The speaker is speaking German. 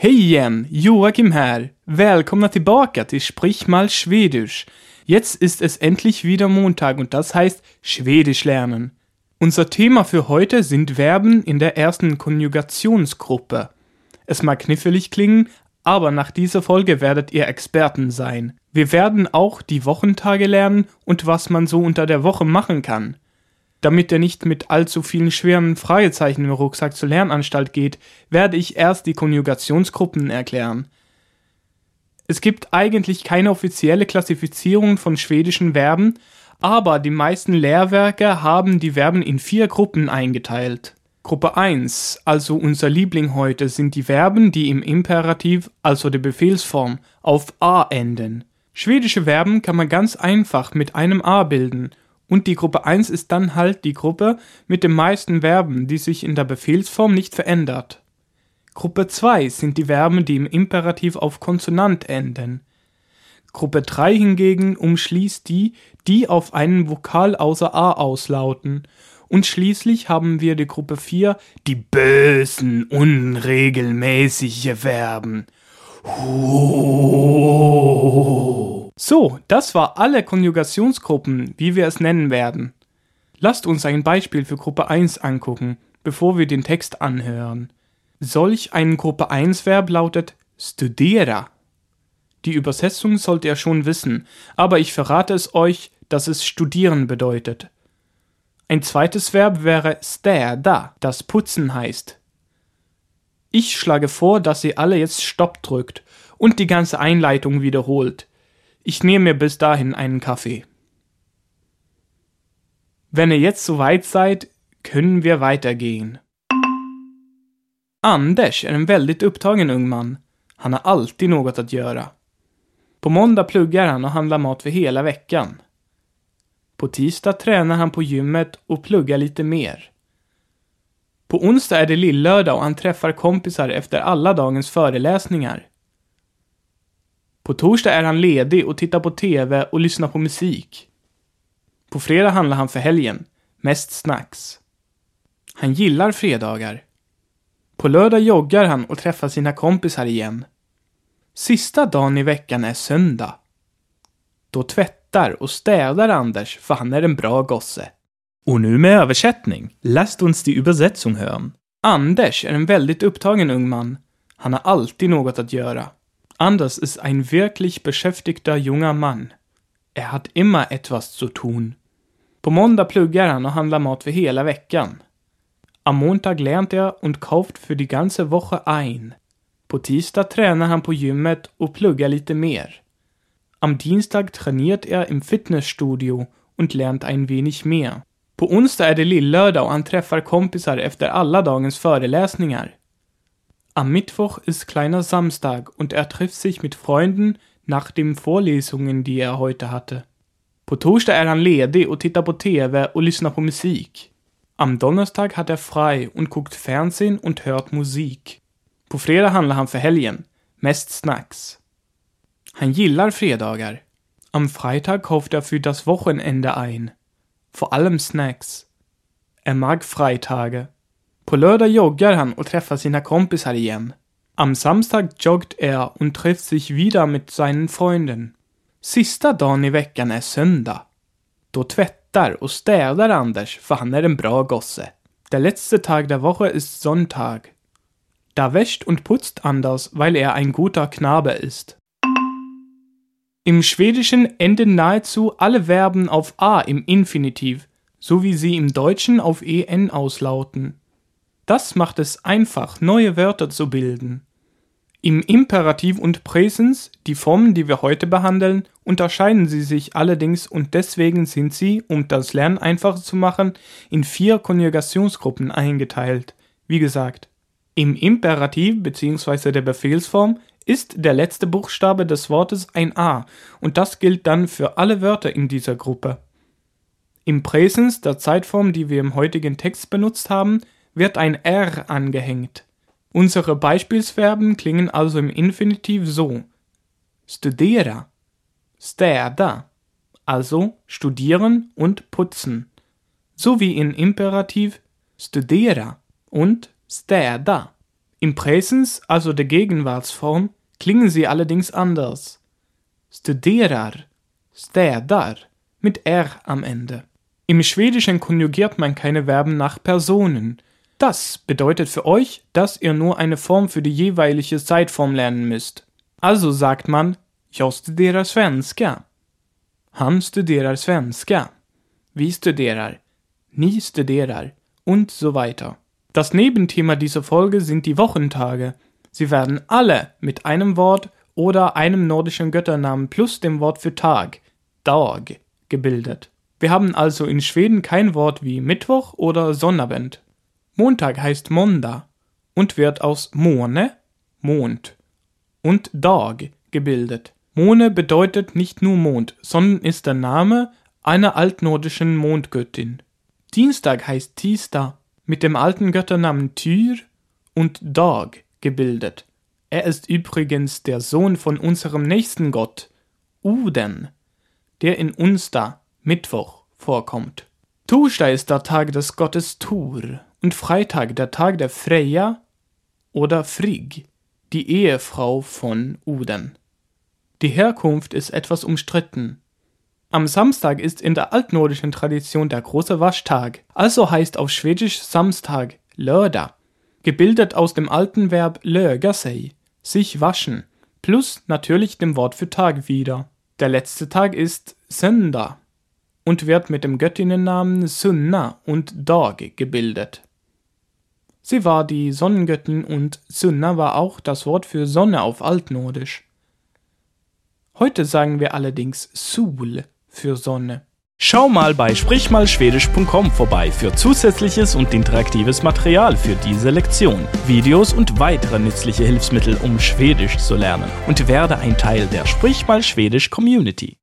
Hej igen, Joakim här. Välkomna tillbaka till Sprich mal Schwedisch. Jetzt ist es endlich wieder Montag und das heißt Schwedisch lernen. Unser Thema für heute sind Verben in der ersten Konjugationsgruppe. Es mag knifflig klingen, aber nach dieser Folge werdet ihr Experten sein. Wir werden auch die Wochentage lernen und was man so unter der Woche machen kann. Damit er nicht mit allzu vielen schweren Fragezeichen im Rucksack zur Lernanstalt geht, werde ich erst die Konjugationsgruppen erklären. Es gibt eigentlich keine offizielle Klassifizierung von schwedischen Verben, aber die meisten Lehrwerke haben die Verben in vier Gruppen eingeteilt. Gruppe 1, also unser Liebling heute, sind die Verben, die im Imperativ, also der Befehlsform, auf a enden. Schwedische Verben kann man ganz einfach mit einem a bilden und die Gruppe 1 ist dann halt die Gruppe mit den meisten Verben, die sich in der Befehlsform nicht verändert. Gruppe 2 sind die Verben, die im Imperativ auf Konsonant enden. Gruppe 3 hingegen umschließt die, die auf einen Vokal außer A auslauten. Und schließlich haben wir die Gruppe 4, die bösen, unregelmäßige Verben. So, das war alle Konjugationsgruppen, wie wir es nennen werden. Lasst uns ein Beispiel für Gruppe 1 angucken, bevor wir den Text anhören. Solch ein Gruppe 1 Verb lautet studera. Die Übersetzung sollt ihr schon wissen, aber ich verrate es euch, dass es studieren bedeutet. Ein zweites Verb wäre städa, das putzen heißt. Ich schlage vor, dass ihr alle jetzt Stopp drückt und die ganze Einleitung wiederholt. Ich nehme mir bis dahin einen Kaffee. Wenn ihr jetzt soweit seid, können wir weitergehen. Anders är en väldigt upptagen ung man. Han har alltid något att göra. På måndag pluggar han och handlar mat för hela veckan. På tisdag tränar han på gymmet och pluggar lite mer. På onsdag är det lillördag och han träffar kompisar efter alla dagens föreläsningar. På torsdag är han ledig och tittar på TV och lyssnar på musik. På fredag handlar han för helgen, mest snacks. Han gillar fredagar. På lördag joggar han och träffar sina kompisar igen. Sista dagen i veckan är söndag. Då tvättar och städar Anders för han är en bra gosse. Och nu med översättning. Lasst uns die Übersetzung hören. Anders är en väldigt upptagen ung man. Han har alltid något att göra. Anders ist ein wirklich beschäftigter junger Mann. Er hat immer etwas zu tun. På måndag pluggar han och handlar mat för hela veckan. Am Montag lernt er und kauft für die ganze Woche ein. På tisdag tränar han på gymmet och pluggar lite mer. Am Dienstag trainiert er im Fitnessstudio und lernt ein wenig mehr. På onsdag är det lillördag och han träffar kompisar efter alla dagens föreläsningar. Am Mittwoch ist kleiner Samstag und er trifft sich mit Freunden nach den Vorlesungen, die er heute hatte. På torsdag är han ledig och tittar på TV och lyssnar på musik. Am Donnerstag hat er frei und guckt Fernsehen und hört Musik. På fredag handlar han för helgen, mest snacks. Han gillar fredagar. Am Freitag kauft er für das Wochenende ein. Vor allem Snacks. Er mag Freitage. På lördag joggar han och träffar sina kompisar igen. Am Samstag joggt er und trifft sich wieder mit seinen Freunden. Sista dagen i veckan är söndag. Då tvättar och städar Anders för han är en bra gosse. Der letzte Tag der Woche ist Sonntag. Da wäscht und putzt Anders, weil er ein guter Knabe ist. Im Schwedischen enden nahezu alle Verben auf a im Infinitiv, so wie sie im Deutschen auf en auslauten. Das macht es einfach, neue Wörter zu bilden. Im Imperativ und Präsens, die Formen, die wir heute behandeln, unterscheiden sie sich allerdings und deswegen sind sie, um das Lernen einfacher zu machen, in vier Konjugationsgruppen eingeteilt. Wie gesagt, im Imperativ bzw. der Befehlsform ist der letzte Buchstabe des Wortes ein A und das gilt dann für alle Wörter in dieser Gruppe. Im Präsens, der Zeitform, die wir im heutigen Text benutzt haben, wird ein R angehängt. Unsere Beispielsverben klingen also im Infinitiv so: studera, städa, also studieren und putzen, sowie in Imperativ studera und städa, Im Präsens, also der Gegenwartsform, klingen sie allerdings anders. Studerar, städar, mit R am Ende. Im Schwedischen konjugiert man keine Verben nach Personen. Das bedeutet für euch, dass ihr nur eine Form für die jeweilige Zeitform lernen müsst. Also sagt man, jag studerar svenska. Han studerar svenska. Vi studerar. Ni studerar. Und so weiter. Das Nebenthema dieser Folge sind die Wochentage. Sie werden alle mit einem Wort oder einem nordischen Götternamen plus dem Wort für Tag, Dag, gebildet. Wir haben also in Schweden kein Wort wie Mittwoch oder Sonnabend. Montag heißt Monda und wird aus Mone, Mond, und Dag gebildet. Mone bedeutet nicht nur Mond, sondern ist der Name einer altnordischen Mondgöttin. Dienstag heißt Tista, mit dem alten Götternamen Tyr und Dag gebildet. Er ist übrigens der Sohn von unserem nächsten Gott, Uden, der in Unsta, Mittwoch, vorkommt. Torsdag ist der Tag des Gottes Tur und Freitag der Tag der Freya oder Frigg, die Ehefrau von Uden. Die Herkunft ist etwas umstritten. Am Samstag ist in der altnordischen Tradition der große Waschtag, also heißt auf Schwedisch Samstag Lörda, gebildet aus dem alten Verb löga sich waschen, plus natürlich dem Wort für Tag wieder. Der letzte Tag ist Söndag und wird mit dem Göttinnennamen Sunna und Dag gebildet. Sie war die Sonnengöttin und Sunna war auch das Wort für Sonne auf Altnordisch. Heute sagen wir allerdings Sul für Sonne. Schau mal bei sprichmalschwedisch.com vorbei für zusätzliches und interaktives Material für diese Lektion, Videos und weitere nützliche Hilfsmittel, um Schwedisch zu lernen und werde ein Teil der Sprich mal Schwedisch Community.